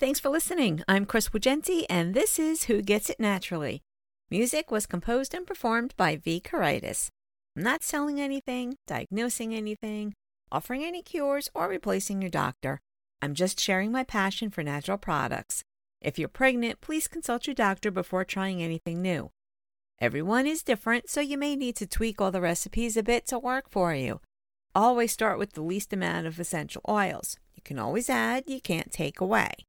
Thanks for listening. I'm Chris Wagenti, and this is Who Gets It Naturally. Music was composed and performed by V. Karaitis. I'm not selling anything, diagnosing anything, offering any cures, or replacing your doctor. I'm just sharing my passion for natural products. If you're pregnant, please consult your doctor before trying anything new. Everyone is different, so you may need to tweak all the recipes a bit to work for you. Always start with the least amount of essential oils. You can always add, you can't take away.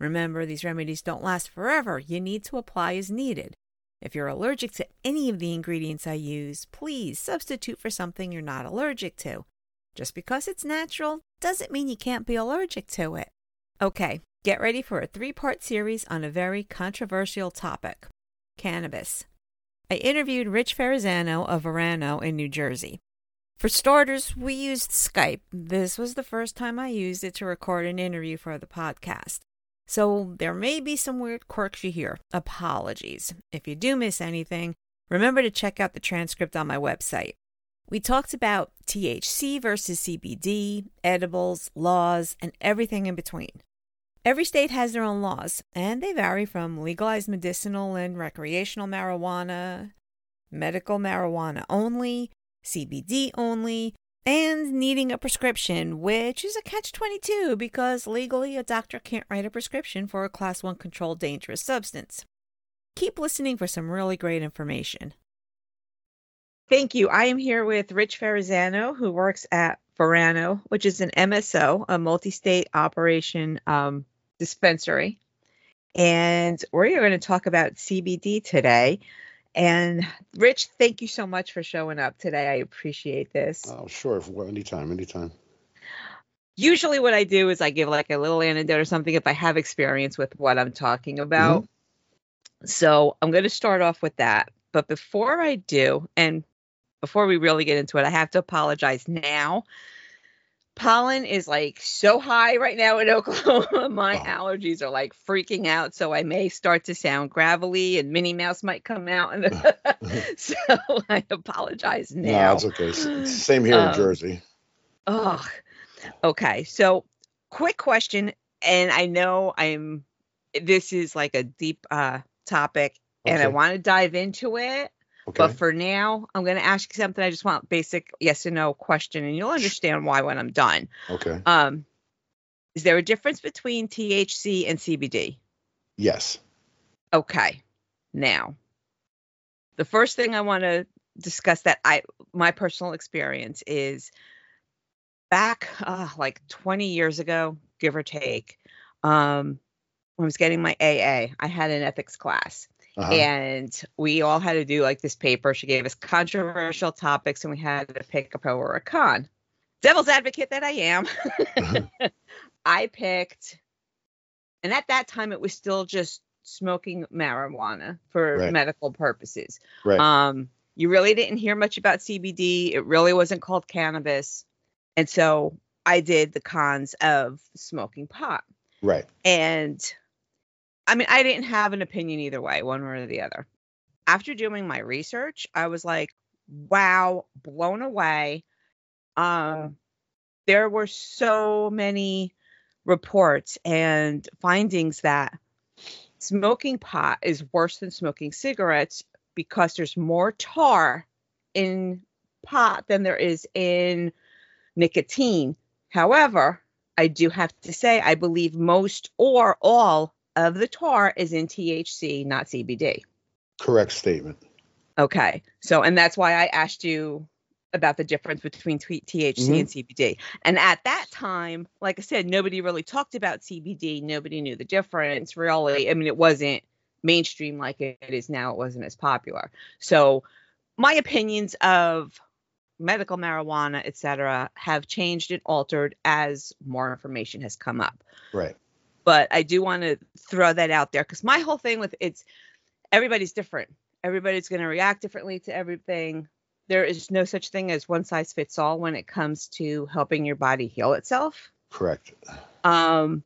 Remember, these remedies don't last forever. You need to apply as needed. If you're allergic to any of the ingredients I use, please substitute for something you're not allergic to. Just because it's natural doesn't mean you can't be allergic to it. Okay, get ready for a three part series on a very controversial topic cannabis. I interviewed Rich Ferrazzano of Verano in New Jersey. For starters, we used Skype. This was the first time I used it to record an interview for the podcast. So there may be some weird quirks you hear. Apologies. If you do miss anything, remember to check out the transcript on my website. We talked about THC versus CBD, edibles, laws, and everything in between. Every state has their own laws, and they vary from legalized medicinal and recreational marijuana, medical marijuana only, CBD only, and needing a prescription, which is a catch 22 because legally a doctor can't write a prescription for a class 1 controlled dangerous substance. Keep listening for some really great information. Thank you. I am here with Rich Ferrazzano, who works at Verano, which is an MSO, a multi state operation um, dispensary. And we're going to talk about CBD today. And Rich, thank you so much for showing up today. I appreciate this. Oh, sure. Anytime, anytime. Usually, what I do is I give like a little anecdote or something if I have experience with what I'm talking about. Mm-hmm. So I'm going to start off with that. But before I do, and before we really get into it, I have to apologize now pollen is like so high right now in Oklahoma. My oh. allergies are like freaking out. So I may start to sound gravelly and Minnie Mouse might come out. And so I apologize now. No, it's okay. Same here um, in Jersey. Oh, okay. So quick question. And I know I'm, this is like a deep uh, topic okay. and I want to dive into it. Okay. But for now, I'm going to ask you something. I just want basic yes or no question, and you'll understand why when I'm done. Okay. Um, is there a difference between THC and CBD? Yes. Okay. Now, the first thing I want to discuss that I my personal experience is back uh, like 20 years ago, give or take. Um, when I was getting my AA, I had an ethics class uh-huh. And we all had to do like this paper. She gave us controversial topics and we had to pick a pro or a con. Devil's advocate that I am, uh-huh. I picked, and at that time it was still just smoking marijuana for right. medical purposes. Right. Um, you really didn't hear much about CBD. It really wasn't called cannabis. And so I did the cons of smoking pot. Right. And I mean, I didn't have an opinion either way, one way or the other. After doing my research, I was like, wow, blown away. Um, there were so many reports and findings that smoking pot is worse than smoking cigarettes because there's more tar in pot than there is in nicotine. However, I do have to say, I believe most or all of the tar is in THC, not CBD. Correct statement. Okay. So, and that's why I asked you about the difference between THC mm-hmm. and CBD. And at that time, like I said, nobody really talked about CBD. Nobody knew the difference, really. I mean, it wasn't mainstream like it is now. It wasn't as popular. So, my opinions of medical marijuana, et cetera, have changed and altered as more information has come up. Right but I do want to throw that out there because my whole thing with it's everybody's different. Everybody's going to react differently to everything. There is no such thing as one size fits all when it comes to helping your body heal itself. Correct. Um,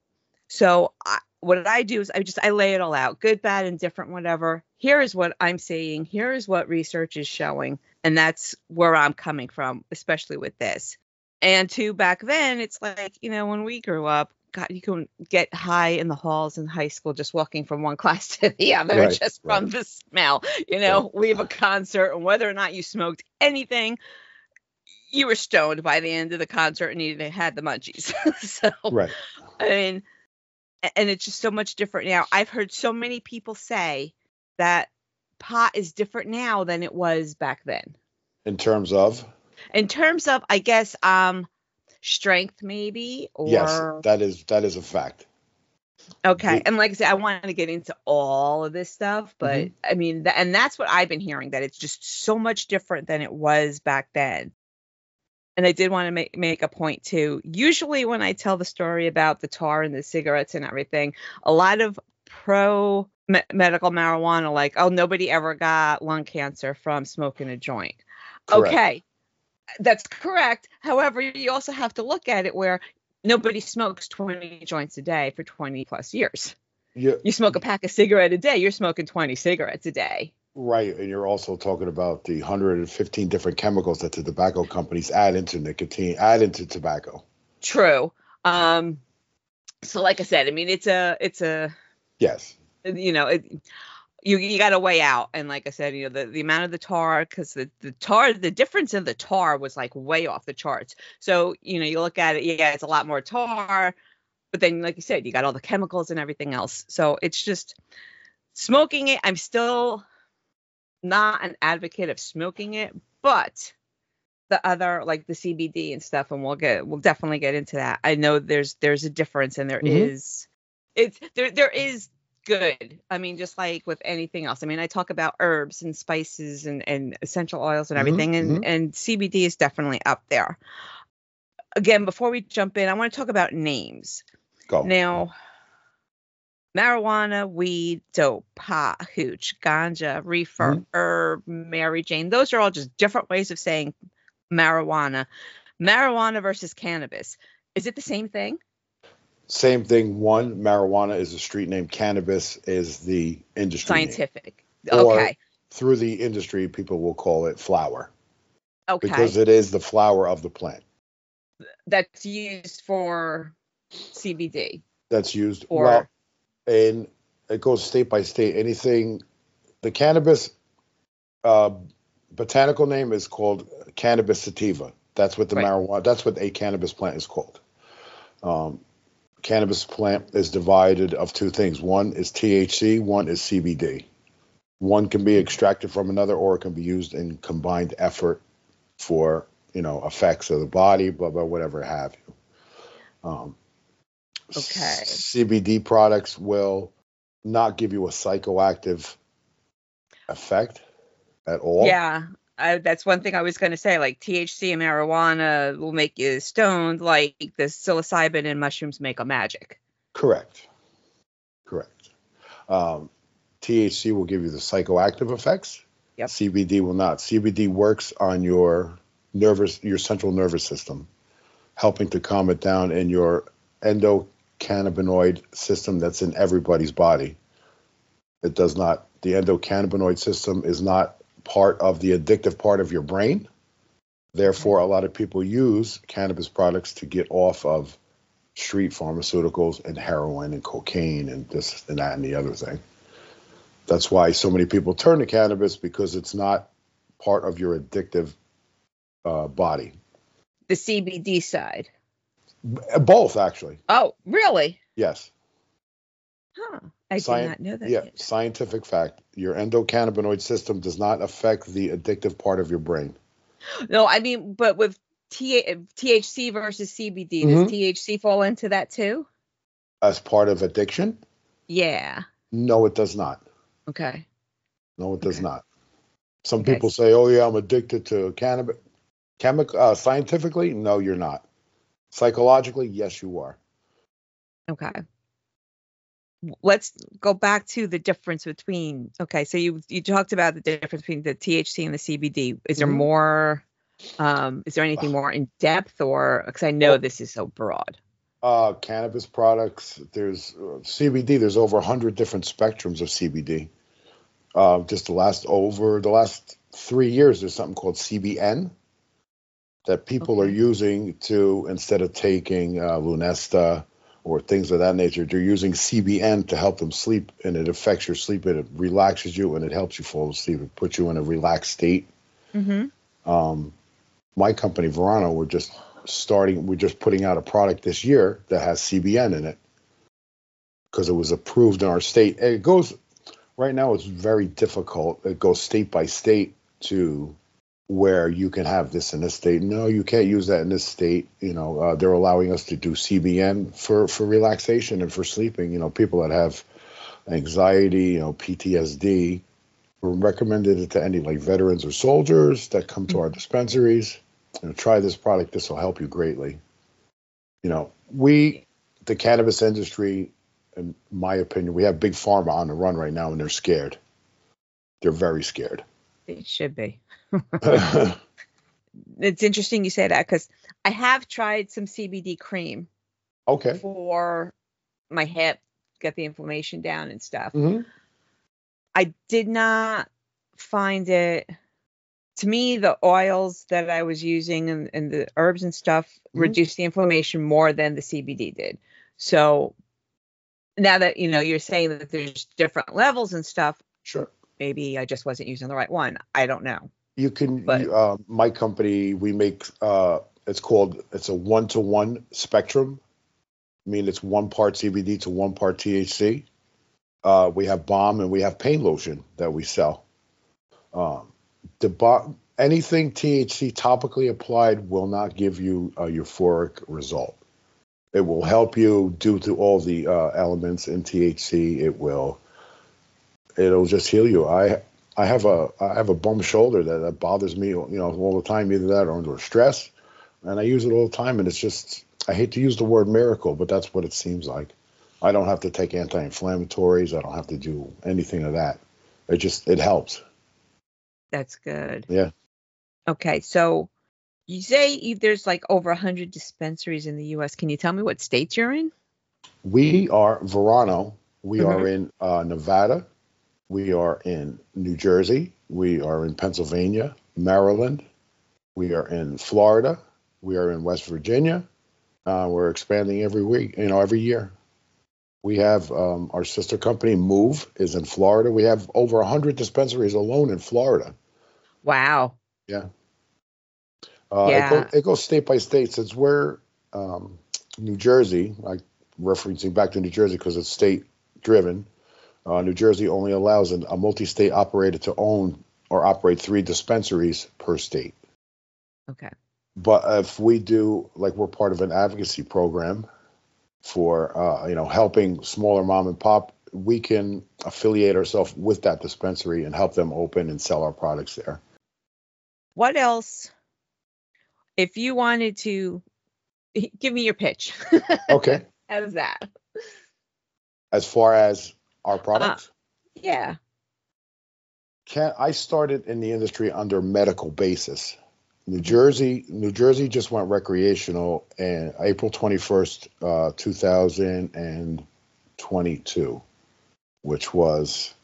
so I, what I do is I just I lay it all out, good, bad, and different, whatever. Here is what I'm saying. Here is what research is showing, and that's where I'm coming from, especially with this. And to back then, it's like you know when we grew up, God, you can get high in the halls in high school just walking from one class to the other Right, just from right. the smell. You know, leave a concert and whether or not you smoked anything, you were stoned by the end of the concert and you had the munchies. so Right. I mean, and it's just so much different now. I've heard so many people say that pot is different now than it was back then. In terms of In terms of, I guess, um, strength maybe or yes, that is that is a fact. okay. the- And like I said, I wanted to get into all of this stuff, but Mhm. I mean, th- and that's what I've been hearing that it's just so much different than it was back then. And I did want to make make a point too. Usually, when I tell the story about the tar and the cigarettes and everything, a lot of pro me- medical marijuana, like, oh, nobody ever got lung cancer from smoking a joint. Correct. Okay, that's correct. However, you also have to look at it where nobody smokes 20 joints a day for 20 plus years. You, You smoke a pack of cigarette a day, you're smoking 20 cigarettes a day. right, and you're also talking about the 115 different chemicals that the tobacco companies add into nicotine, add into tobacco. True. Um so like I said, I mean it's a it's a Yes. you know, it, you you got to weigh out and like I said, you know, the the amount of the tar cuz the the tar the difference in the tar was like way off the charts. So, you know, you look at it, yeah, it's a lot more tar, but then like you said, you got all the chemicals and everything else. So, it's just smoking it, I'm still not an advocate of smoking it, but the other like the CBD and stuff and we'll get we'll definitely get into that. I know there's there's a difference and there is Mhm. it's there there is good. I mean just like with anything else. I mean I talk about herbs and spices and and essential oils and Mhm, everything and mhm. and CBD is definitely up there. Again, before we jump in, I want to talk about names. Go. Now, marijuana, weed, dope, pot, hooch, ganja, reefer, Mhm. herb, Mary Jane, those are all just different ways of saying marijuana. Marijuana versus cannabis. Is it the same thing? Same thing. One, marijuana is a street name. Cannabis is the industry name. Scientific. Or- okay. Through the industry, people will call it flower Okay. because it is the flower of the plant That's used for CBD. that's used. Or- well, and it goes state by state. Anything, the cannabis uh, botanical name is called cannabis sativa. That's what the Right. marijuana. That's what a cannabis plant is called. Um, cannabis plant is divided of two things. One is THC. One is CBD. One can be extracted from another, or it can be used in combined effort for you know effects of the body, blah blah, whatever have you. Um, Okay. CBD products will not give you a psychoactive effect at all. Yeah. I, that's one thing I was going to say. Like THC and marijuana will make you stoned, like the psilocybin and mushrooms make a magic. Correct. Correct. Um, THC will give you the psychoactive effects. Yep. CBD will not. CBD works on your nervous, your central nervous system, helping to calm it down in your endocannabinoid system that's in everybody's body. It does not. The endocannabinoid system is not part of the addictive part of your brain. Therefore, a lot of people use cannabis products to get off of street pharmaceuticals and heroin and cocaine and this and that and the other thing. That's why so many people turn to cannabis because it's not part of your addictive uh, body. The CBD side. Both, actually. Oh, really? Yes. Huh. I Sci- did not know that. Yeah. yet. Scientific fact. Your endocannabinoid system does not affect the addictive part of your brain. No, I mean, but with THC versus CBD, does THC fall into that too? As part of addiction? Yeah. No, it does not. Okay. No, it does Okay. not. Some Okay. people say, "Oh yeah, I'm addicted to cannabis." Chemical, uh, scientifically, no, you're not. Psychologically, yes, you are. Okay. Let's go back to the difference between. Okay, so you you talked about the difference between the THC and the CBD. Is there Mhm. more? Um, is there anything more in depth, or because I know this is so broad? Uh, cannabis products. There's uh, CBD. There's over hundred different spectrums of CBD. Uh, just the last over the last three years, there's something called CBN that people are using to instead of taking uh, Lunesta or things of that nature. They're using CBN to help them sleep, and it affects your sleep, and it relaxes you, and it helps you fall asleep. It puts you in a relaxed state. Mm-hmm. Um, my company, Verano, we're just starting. We're just putting out a product this year that has CBN in it because it was approved in our state. It goes right now. It's very difficult. It goes state by state to where you can have this in this state. No, you can't use that in this state. You know, uh, they're allowing us to do CBN for for relaxation and for sleeping. You know, people that have anxiety, you know, PTSD. we're recommended it to any like veterans or soldiers that come to our dispensaries. You know, try this product. This will help you greatly. You know, we, the cannabis industry, in my opinion, we have big pharma on the run right now, and they're scared. They're very scared. It should be. it's interesting you say that because I have tried some CBD cream okay. for my hip, get the inflammation down and stuff. hmm I did not find it. To me, the oils that I was using and, and the herbs and stuff Mhm. reduced the inflammation more than the CBD did. So now that you know you're saying that there's different levels and stuff, Sure. maybe I just wasn't using the right one. I don't know. You can. But- uh, my company, we make. Uh, it's called. It's a one to one spectrum. I mean, it's one part CBD to one part THC. Uh, we have balm and we have pain lotion that we sell. Um, the anything THC topically applied will not give you a euphoric result. It will help you due to all the uh, elements in THC. It will. It'll just heal you. I I have a I have a bum shoulder that, that bothers me, you know, all the time. Either that or under stress, and I use it all the time. And it's just I hate to use the word miracle, but that's what it seems like. I don't have to take anti-inflammatories. I don't have to do anything of that. It just it helps. That's good. Yeah. Okay, so you say there's like over 100 dispensaries in the U.S. Can you tell me what states you're in? We are Verano. We Mhm. are in uh, Nevada. We are in New Jersey. We are in Pennsylvania, Maryland. We are in Florida. We are in West Virginia. Uh, we're expanding every week, you know, every year. We have um, our sister company, MÜV, is in Florida. We have over 100 dispensaries alone in Florida. Wow. Uh, Yeah. it, go, it goes state by state. Since we're um, New Jersey, like referencing back to New Jersey because it's state driven, uh, New Jersey only allows an, a multi state operator to own or operate three dispensaries per state. Okay. But if we do, like, we're part of an advocacy program for, uh, you know, helping smaller mom and pop, we can affiliate ourselves with that dispensary and help them open and sell our products there. What else? If you wanted to give me your pitch. Okay. How's that? as far as our products, Yeah. can I started in the industry under medical basis. New Jersey, New Jersey just went recreational in April 21st, uh, 2022, which was,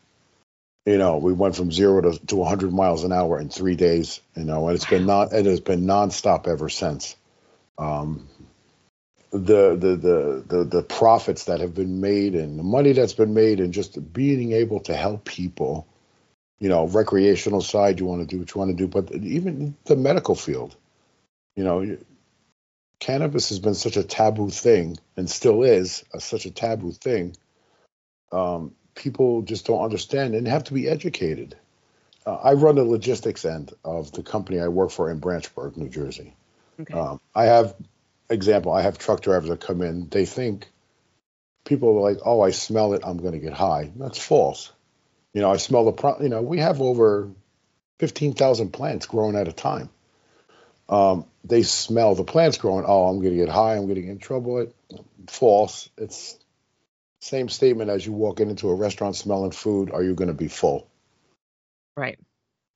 you know, we went from zero to, to 100 miles an hour in three days, you know, and it's been non, it has been nonstop ever since. Um, the, the the the the profits that have been made and the money that's been made and just being able to help people you know, recreational side, you want to do what you want to do, but even the medical field, you know, cannabis has been such a taboo thing and still is a, such a taboo thing. Um, people just don't understand and have to be educated. Uh, I run the logistics end of the company I work for in Branchburg, New Jersey. Okay. Um, I have, example, I have truck drivers that come in. They think people are like, "Oh, I smell it. I'm going to get high." That's false. You know, I smell the. Pro- you know, we have over fifteen thousand plants growing at a time. Um, they smell the plants growing. Oh, I'm going to get high. I'm going to get in trouble. It false. It's same statement as you walk into a restaurant smelling food. Are you going to be full? right.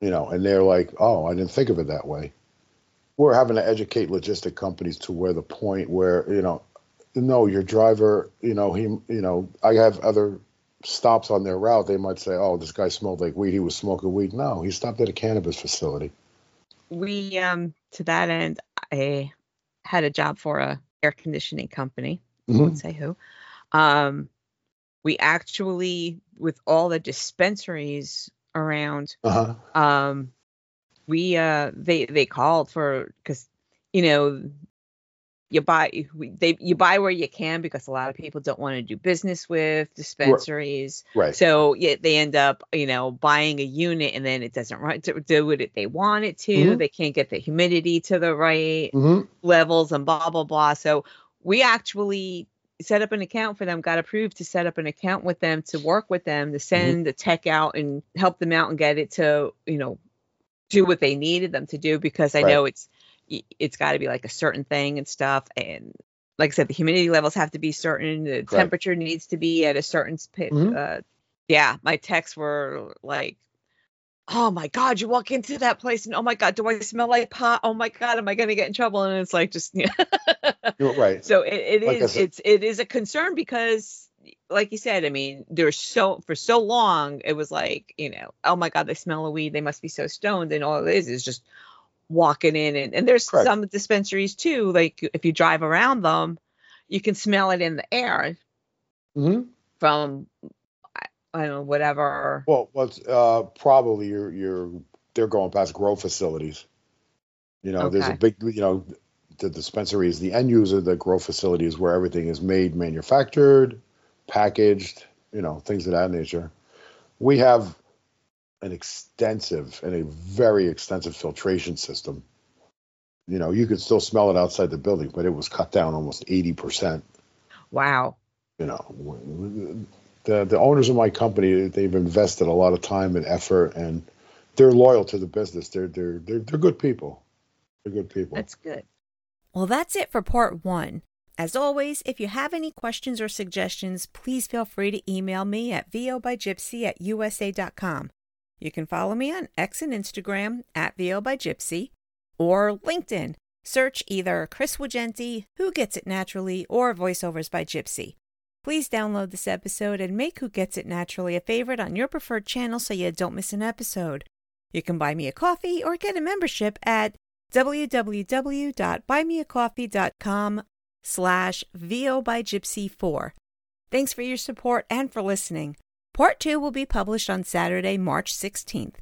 you know, and they're like, oh, I didn't think of it that way. We're having to educate logistic companies to where the point where, you know, no, your driver, you know, he, you know, I have other stops on their route. They might say, oh, this guy smelled like weed. He was smoking weed. No, he stopped at a cannabis facility. we um to that end i had a job for a air conditioning company I won't say who. Um, we actually, with all the dispensaries around, Uh huh. um, we uh, they they called for because you know you buy they you buy where you can because a lot of people don't want to do business with dispensaries. Right. So yeah, they end up, you know, buying a unit and then it doesn't right to do what they want it to. Mhm. They can't get the humidity to the right hmm levels and blah blah blah. So we actually set up an account for them, got approved to set up an account with them to work with them to send the tech out and help them out and get it to, you know, do what they needed them to do because I Right. know it's it's got to be like a certain thing and stuff and like I said, the humidity levels have to be certain. The temperature needs to be at a certain. Sp- Mhm. uh, yeah, my texts were like, "Oh my god, you walk into that place and oh my god, do I smell like pot? Oh my god, am I gonna get in trouble?" And it's like just yeah. Right. so it, it Like is it's it is a concern because like you said, I mean, there's so for so long it was like, you know, oh my god, they smell a weed, they must be so stoned, and all it is is just walking in and, and there's Correct. some dispensaries too, like if you drive around them, you can smell it in the air hmm from I, I don't know, whatever Well, what's uh, probably you're you're they're going past grow facilities. You know, there's a big you know the dispensary is the end user. The grow facility is where everything is made, manufactured, packaged. You know, things of that nature. We have an extensive and a very extensive filtration system. You know, you could still smell it outside the building, but it was cut down almost eighty percent wow. you know the the owners of my company they've invested a lot of time and effort and they're loyal to the business they're they're they're, they're good people they're good people That's good. Well, that's it for part one. As always, if you have any questions or suggestions, please feel free to email me at vobygypsy at usa.com. You can follow me on X and Instagram at vobygypsy or LinkedIn. Search either Chris Wagenti, Who Gets It Naturally, or Voiceovers by Gypsy. Please download this episode and make Who Gets It Naturally a favorite on your preferred channel so you don't miss an episode. You can buy me a coffee or get a membership at www.buymeacoffee.com slash VO by Gypsy 4. Thanks for your support and for listening. Part 2 will be published on Saturday, March 16th.